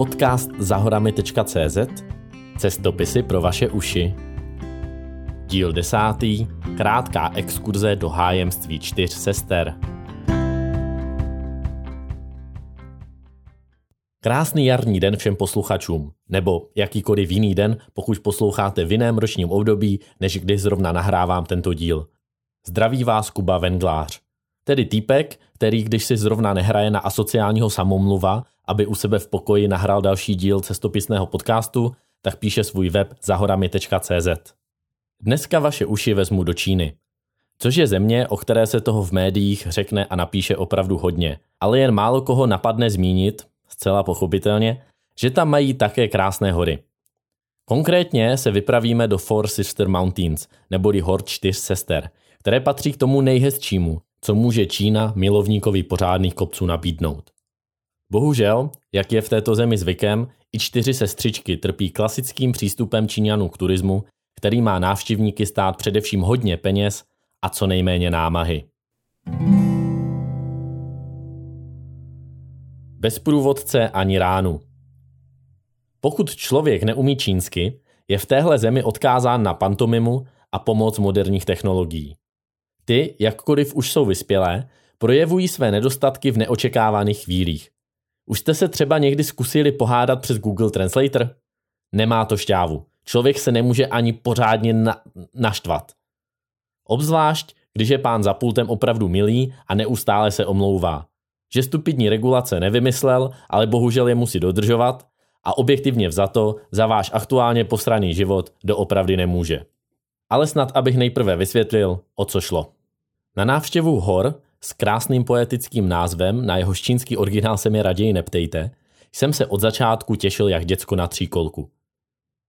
podcast zahorami.cz Cestopisy pro vaše uši. Díl desátý. Krátká exkurze do hájemství čtyř sester. Krásný jarní den všem posluchačům, nebo jakýkoliv jiný den, pokud posloucháte v jiném ročním období, než kdy zrovna nahrávám tento díl. Zdraví vás Kuba Venglář. Tedy týpek, který když si zrovna nehraje na asociálního samomluva, aby u sebe v pokoji nahrál další díl cestopisného podcastu, tak píše svůj web zahorami.cz. Dneska vaše uši vezmu do Číny. Což je země, o které se toho v médiích řekne a napíše opravdu hodně, ale jen málo koho napadne zmínit, zcela pochopitelně, že tam mají také krásné hory. Konkrétně se vypravíme do Four Sister Mountains, neboli hor čtyř sester, které patří k tomu nejhezčímu, co může Čína milovníkovi pořádných kopců nabídnout. Bohužel, jak je v této zemi zvykem, i čtyři sestřičky trpí klasickým přístupem Číňanů k turismu, který má návštěvníky stát především hodně peněz a co nejméně námahy. Bez průvodce ani ránu. Pokud člověk neumí čínsky, je v téhle zemi odkázán na pantomimu a pomoc moderních technologií. Ty, jakkoliv už jsou vyspělé, projevují své nedostatky v neočekávaných chvílích. Už jste se třeba někdy zkusili pohádat přes Google Translator? Nemá to šťávu. Člověk se nemůže ani pořádně na- naštvat. Obzvlášť, když je pán za pultem opravdu milý a neustále se omlouvá. Že stupidní regulace nevymyslel, ale bohužel je musí dodržovat a objektivně vzato za váš aktuálně posraný život doopravdy nemůže. Ale snad abych nejprve vysvětlil, o co šlo. Na návštěvu hor s krásným poetickým názvem, na jeho čínský originál se mi raději neptejte, jsem se od začátku těšil jak děcko na tříkolku.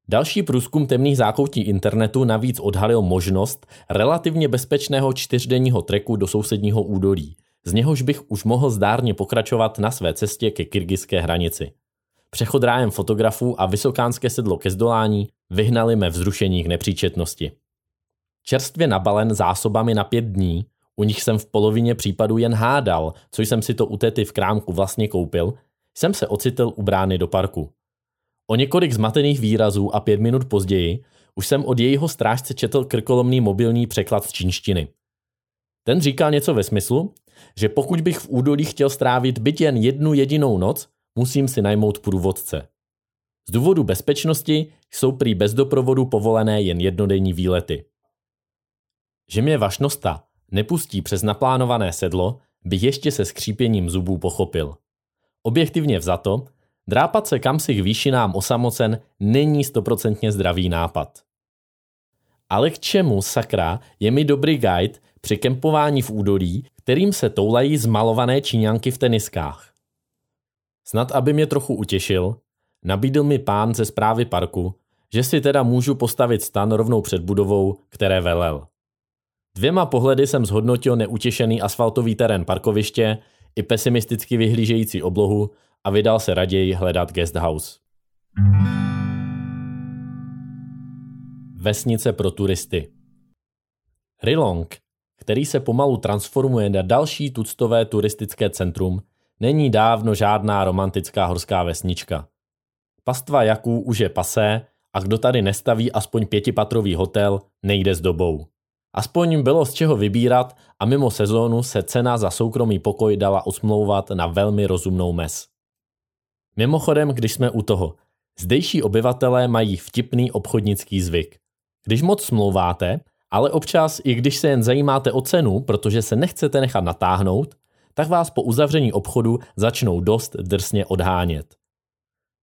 Další průzkum temných zákoutí internetu navíc odhalil možnost relativně bezpečného čtyřdenního treku do sousedního údolí, z něhož bych už mohl zdárně pokračovat na své cestě ke kyrgyzské hranici. Přechod rájem fotografů a vysokánské sedlo ke zdolání vyhnali mé vzrušení k nepříčetnosti. Čerstvě nabalen zásobami na pět dní, u nich jsem v polovině případů jen hádal, co jsem si to u tety v krámku vlastně koupil, jsem se ocitl u brány do parku. O několik zmatených výrazů a pět minut později už jsem od jejího strážce četl krkolomný mobilní překlad z čínštiny. Ten říkal něco ve smyslu, že pokud bych v údolí chtěl strávit byt jen jednu jedinou noc, musím si najmout průvodce. Z důvodu bezpečnosti jsou prý bez doprovodu povolené jen jednodenní výlety. Že mě vašnosta nepustí přes naplánované sedlo, bych ještě se skřípěním zubů pochopil. Objektivně vzato, drápat se kam si k výšinám osamocen není stoprocentně zdravý nápad. Ale k čemu, sakra, je mi dobrý guide při kempování v údolí, kterým se toulají zmalované číňanky v teniskách? Snad, aby mě trochu utěšil, nabídl mi pán ze zprávy parku, že si teda můžu postavit stan rovnou před budovou, které velel. Dvěma pohledy jsem zhodnotil neutěšený asfaltový terén parkoviště i pesimisticky vyhlížející oblohu a vydal se raději hledat guest house. Vesnice pro turisty Rilong, který se pomalu transformuje na další tuctové turistické centrum, není dávno žádná romantická horská vesnička. Pastva Jaků už je pasé a kdo tady nestaví aspoň pětipatrový hotel, nejde s dobou. Aspoň bylo z čeho vybírat a mimo sezónu se cena za soukromý pokoj dala usmlouvat na velmi rozumnou mes. Mimochodem, když jsme u toho, zdejší obyvatelé mají vtipný obchodnický zvyk. Když moc smlouváte, ale občas i když se jen zajímáte o cenu, protože se nechcete nechat natáhnout, tak vás po uzavření obchodu začnou dost drsně odhánět.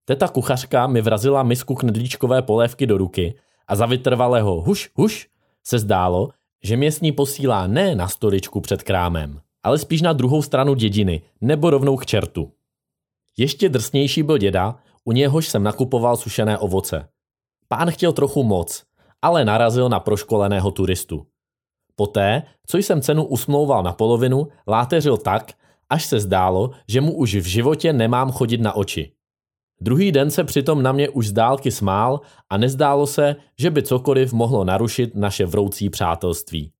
Teta kuchařka mi vrazila misku knedlíčkové polévky do ruky a za vytrvalého huš, huš se zdálo, že mě s ní posílá ne na stoličku před krámem, ale spíš na druhou stranu dědiny, nebo rovnou k čertu. Ještě drsnější byl děda, u něhož jsem nakupoval sušené ovoce. Pán chtěl trochu moc, ale narazil na proškoleného turistu. Poté, co jsem cenu usmlouval na polovinu, láteřil tak, až se zdálo, že mu už v životě nemám chodit na oči. Druhý den se přitom na mě už z dálky smál a nezdálo se, že by cokoliv mohlo narušit naše vroucí přátelství.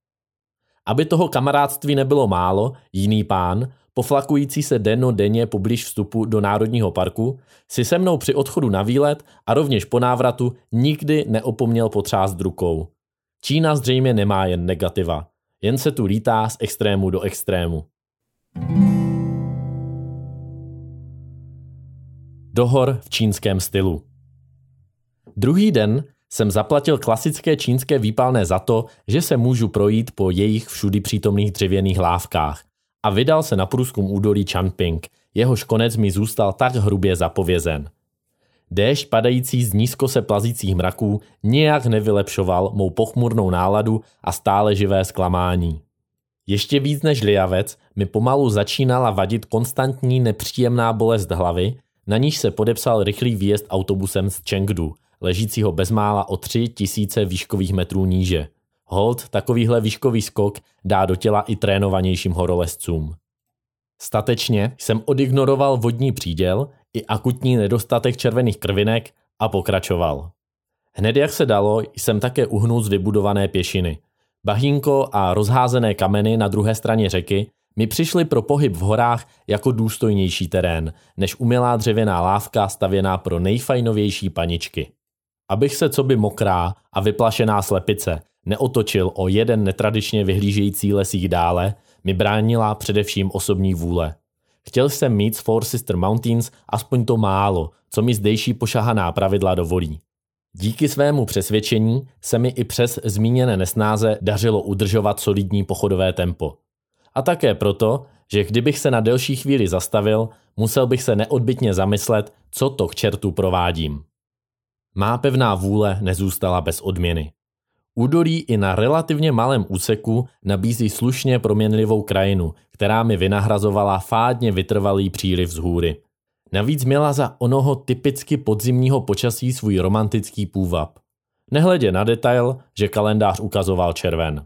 Aby toho kamarádství nebylo málo, jiný pán, poflakující se denno denně poblíž vstupu do Národního parku, si se mnou při odchodu na výlet a rovněž po návratu nikdy neopomněl potřást rukou. Čína zřejmě nemá jen negativa, jen se tu lítá z extrému do extrému. Dohor v čínském stylu. Druhý den jsem zaplatil klasické čínské výpalné za to, že se můžu projít po jejich všudy přítomných dřevěných lávkách a vydal se na průzkum údolí Chanping, jehož konec mi zůstal tak hrubě zapovězen. Déšť padající z nízko se plazících mraků nijak nevylepšoval mou pochmurnou náladu a stále živé zklamání. Ještě víc než liavec mi pomalu začínala vadit konstantní nepříjemná bolest hlavy, na níž se podepsal rychlý výjezd autobusem z Chengdu, ležícího bezmála o tři tisíce výškových metrů níže. Hold, takovýhle výškový skok dá do těla i trénovanějším horolezcům. Statečně jsem odignoroval vodní příděl i akutní nedostatek červených krvinek a pokračoval. Hned jak se dalo, jsem také uhnul z vybudované pěšiny. Bahínko a rozházené kameny na druhé straně řeky mi přišly pro pohyb v horách jako důstojnější terén, než umělá dřevěná lávka stavěná pro nejfajnovější paničky. Abych se co by mokrá a vyplašená slepice neotočil o jeden netradičně vyhlížející lesík dále, mi bránila především osobní vůle. Chtěl jsem mít z Four Sister Mountains aspoň to málo, co mi zdejší pošahaná pravidla dovolí. Díky svému přesvědčení se mi i přes zmíněné nesnáze dařilo udržovat solidní pochodové tempo. A také proto, že kdybych se na delší chvíli zastavil, musel bych se neodbitně zamyslet, co to k čertu provádím. Má pevná vůle nezůstala bez odměny. Údolí i na relativně malém úseku nabízí slušně proměnlivou krajinu, která mi vynahrazovala fádně vytrvalý příliv z hůry. Navíc měla za onoho typicky podzimního počasí svůj romantický půvab. Nehledě na detail, že kalendář ukazoval červen.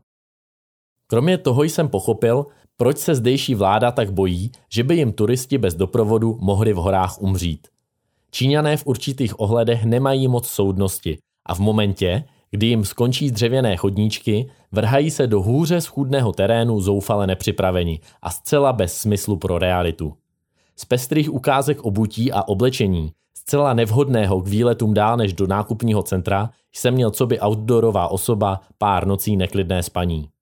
Kromě toho jsem pochopil, proč se zdejší vláda tak bojí, že by jim turisti bez doprovodu mohli v horách umřít. Číňané v určitých ohledech nemají moc soudnosti a v momentě, kdy jim skončí dřevěné chodníčky, vrhají se do hůře schůdného terénu zoufale nepřipraveni a zcela bez smyslu pro realitu. Z pestrých ukázek obutí a oblečení, zcela nevhodného k výletům dál než do nákupního centra, jsem měl co by outdoorová osoba pár nocí neklidné spaní.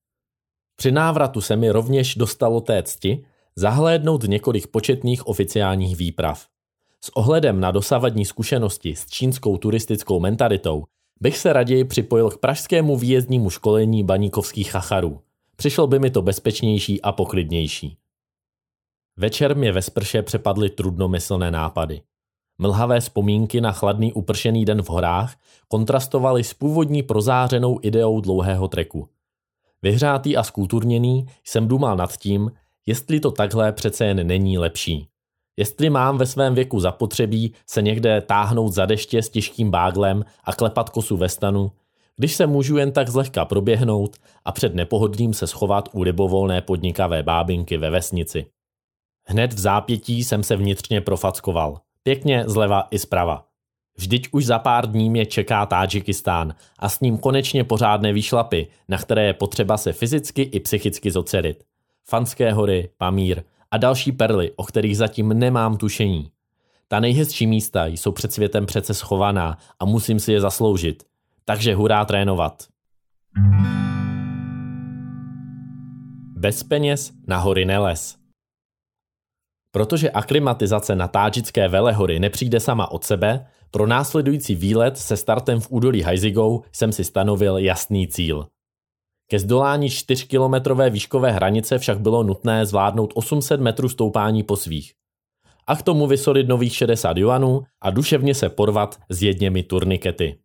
Při návratu se mi rovněž dostalo té cti zahlédnout několik početných oficiálních výprav. S ohledem na dosavadní zkušenosti s čínskou turistickou mentalitou bych se raději připojil k pražskému výjezdnímu školení baníkovských chacharů. Přišlo by mi to bezpečnější a poklidnější. Večer mě ve sprše přepadly trudnomyslné nápady. Mlhavé vzpomínky na chladný upršený den v horách kontrastovaly s původní prozářenou ideou dlouhého treku. Vyhřátý a skulturněný jsem dumal nad tím, jestli to takhle přece jen není lepší. Jestli mám ve svém věku zapotřebí se někde táhnout za deště s těžkým báglem a klepat kosu ve stanu, když se můžu jen tak zlehka proběhnout a před nepohodlím se schovat u libovolné podnikavé bábinky ve vesnici. Hned v zápětí jsem se vnitřně profackoval. Pěkně zleva i zprava. Vždyť už za pár dní mě čeká Tádžikistán a s ním konečně pořádné výšlapy, na které je potřeba se fyzicky i psychicky zocelit. Fanské hory, Pamír a další perly, o kterých zatím nemám tušení. Ta nejhezčí místa jsou před světem přece schovaná a musím si je zasloužit. Takže hurá trénovat. Bez peněz na hory neles. Protože aklimatizace na tádžické velehory nepřijde sama od sebe, pro následující výlet se startem v údolí Hajzigou jsem si stanovil jasný cíl. Ke zdolání 4-kilometrové výškové hranice však bylo nutné zvládnout 800 metrů stoupání po svých. A k tomu vysolit nových 60 juanů a duševně se porvat s jedněmi turnikety.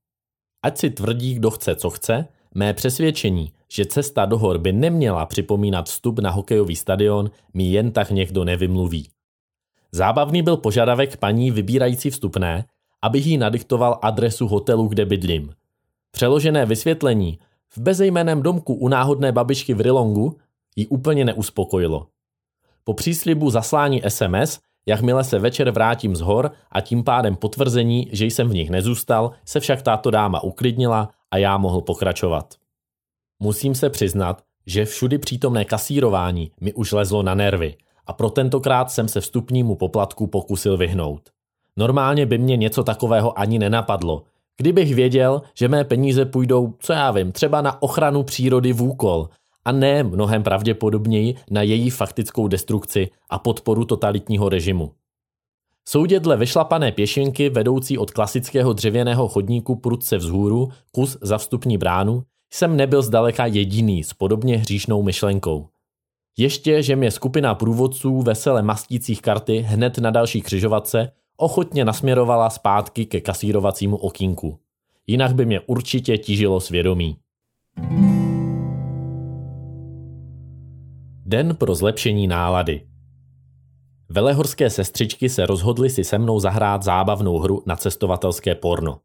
Ať si tvrdí, kdo chce, co chce, mé přesvědčení, že cesta do hor by neměla připomínat vstup na hokejový stadion, mi jen tak někdo nevymluví. Zábavný byl požadavek paní vybírající vstupné, abych jí nadiktoval adresu hotelu, kde bydlím. Přeložené vysvětlení v bezejmeném domku u náhodné babičky v Rilongu ji úplně neuspokojilo. Po příslibu zaslání SMS, jakmile se večer vrátím z hor a tím pádem potvrzení, že jsem v nich nezůstal, se však táto dáma uklidnila a já mohl pokračovat. Musím se přiznat, že všudy přítomné kasírování mi už lezlo na nervy a pro tentokrát jsem se vstupnímu poplatku pokusil vyhnout. Normálně by mě něco takového ani nenapadlo. Kdybych věděl, že mé peníze půjdou, co já vím, třeba na ochranu přírody v úkol, a ne mnohem pravděpodobněji na její faktickou destrukci a podporu totalitního režimu. Soudě dle vyšlapané pěšinky vedoucí od klasického dřevěného chodníku prudce vzhůru kus za vstupní bránu jsem nebyl zdaleka jediný s podobně hříšnou myšlenkou. Ještě, že mě skupina průvodců vesele mastících karty hned na další křižovatce ochotně nasměrovala zpátky ke kasírovacímu okýnku. Jinak by mě určitě tížilo svědomí. Den pro zlepšení nálady. Velehorské sestřičky se rozhodly si se mnou zahrát zábavnou hru na cestovatelské porno.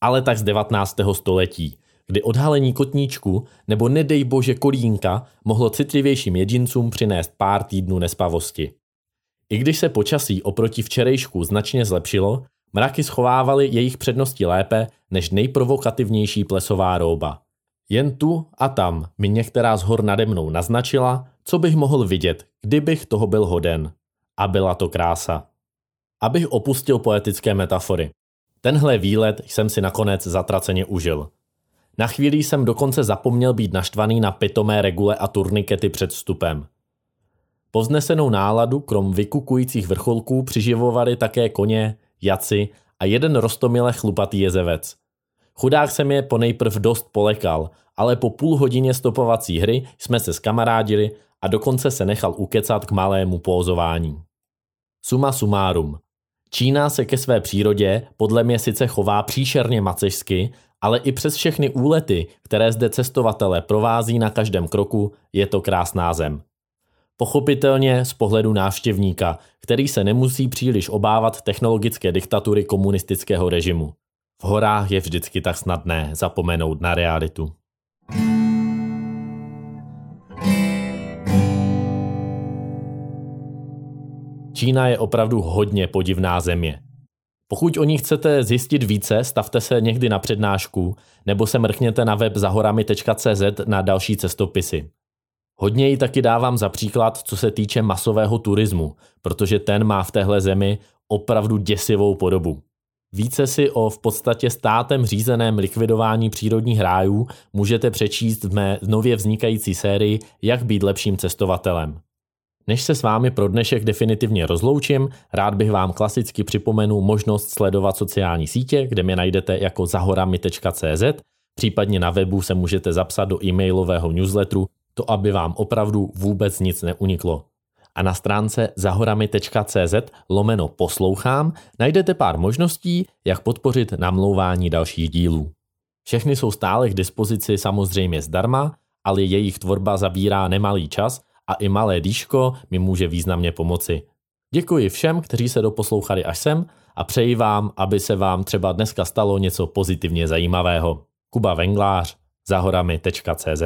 Ale tak z 19. století, kdy odhalení kotníčku nebo nedej bože kolínka mohlo citlivějším jedincům přinést pár týdnů nespavosti. I když se počasí oproti včerejšku značně zlepšilo, mraky schovávaly jejich přednosti lépe než nejprovokativnější plesová rouba. Jen tu a tam mi některá z hor nade mnou naznačila, co bych mohl vidět, kdybych toho byl hoden. A byla to krása. Abych opustil poetické metafory. Tenhle výlet jsem si nakonec zatraceně užil. Na chvíli jsem dokonce zapomněl být naštvaný na pitomé regule a turnikety před vstupem. Povznesenou náladu krom vykukujících vrcholků přiživovali také koně, jaci a jeden rostomile chlupatý jezevec. Chudák jsem je ponejprv dost polekal, ale po půl hodině stopovací hry jsme se skamarádili a dokonce se nechal ukecat k malému pózování. Suma sumárum. Čína se ke své přírodě podle mě sice chová příšerně macežsky, ale i přes všechny úlety, které zde cestovatele provází na každém kroku, je to krásná zem. Pochopitelně z pohledu návštěvníka, který se nemusí příliš obávat technologické diktatury komunistického režimu. V horách je vždycky tak snadné zapomenout na realitu. Čína je opravdu hodně podivná země. Pokud o ní chcete zjistit více, stavte se někdy na přednášku nebo se mrkněte na web zahorami.cz na další cestopisy. Hodně ji taky dávám za příklad, co se týče masového turismu, protože ten má v téhle zemi opravdu děsivou podobu. Více si o v podstatě státem řízeném likvidování přírodních rájů můžete přečíst v mé nově vznikající sérii Jak být lepším cestovatelem. Než se s vámi pro dnešek definitivně rozloučím, rád bych vám klasicky připomenul možnost sledovat sociální sítě, kde mě najdete jako zahorami.cz, případně na webu se můžete zapsat do e-mailového newsletteru, to aby vám opravdu vůbec nic neuniklo. A na stránce zahorami.cz lomeno poslouchám najdete pár možností, jak podpořit namlouvání dalších dílů. Všechny jsou stále k dispozici samozřejmě zdarma, ale jejich tvorba zabírá nemalý čas – a i malé dýško mi může významně pomoci. Děkuji všem, kteří se doposlouchali až sem a přeji vám, aby se vám třeba dneska stalo něco pozitivně zajímavého. Kuba Venglář, zahorami.cz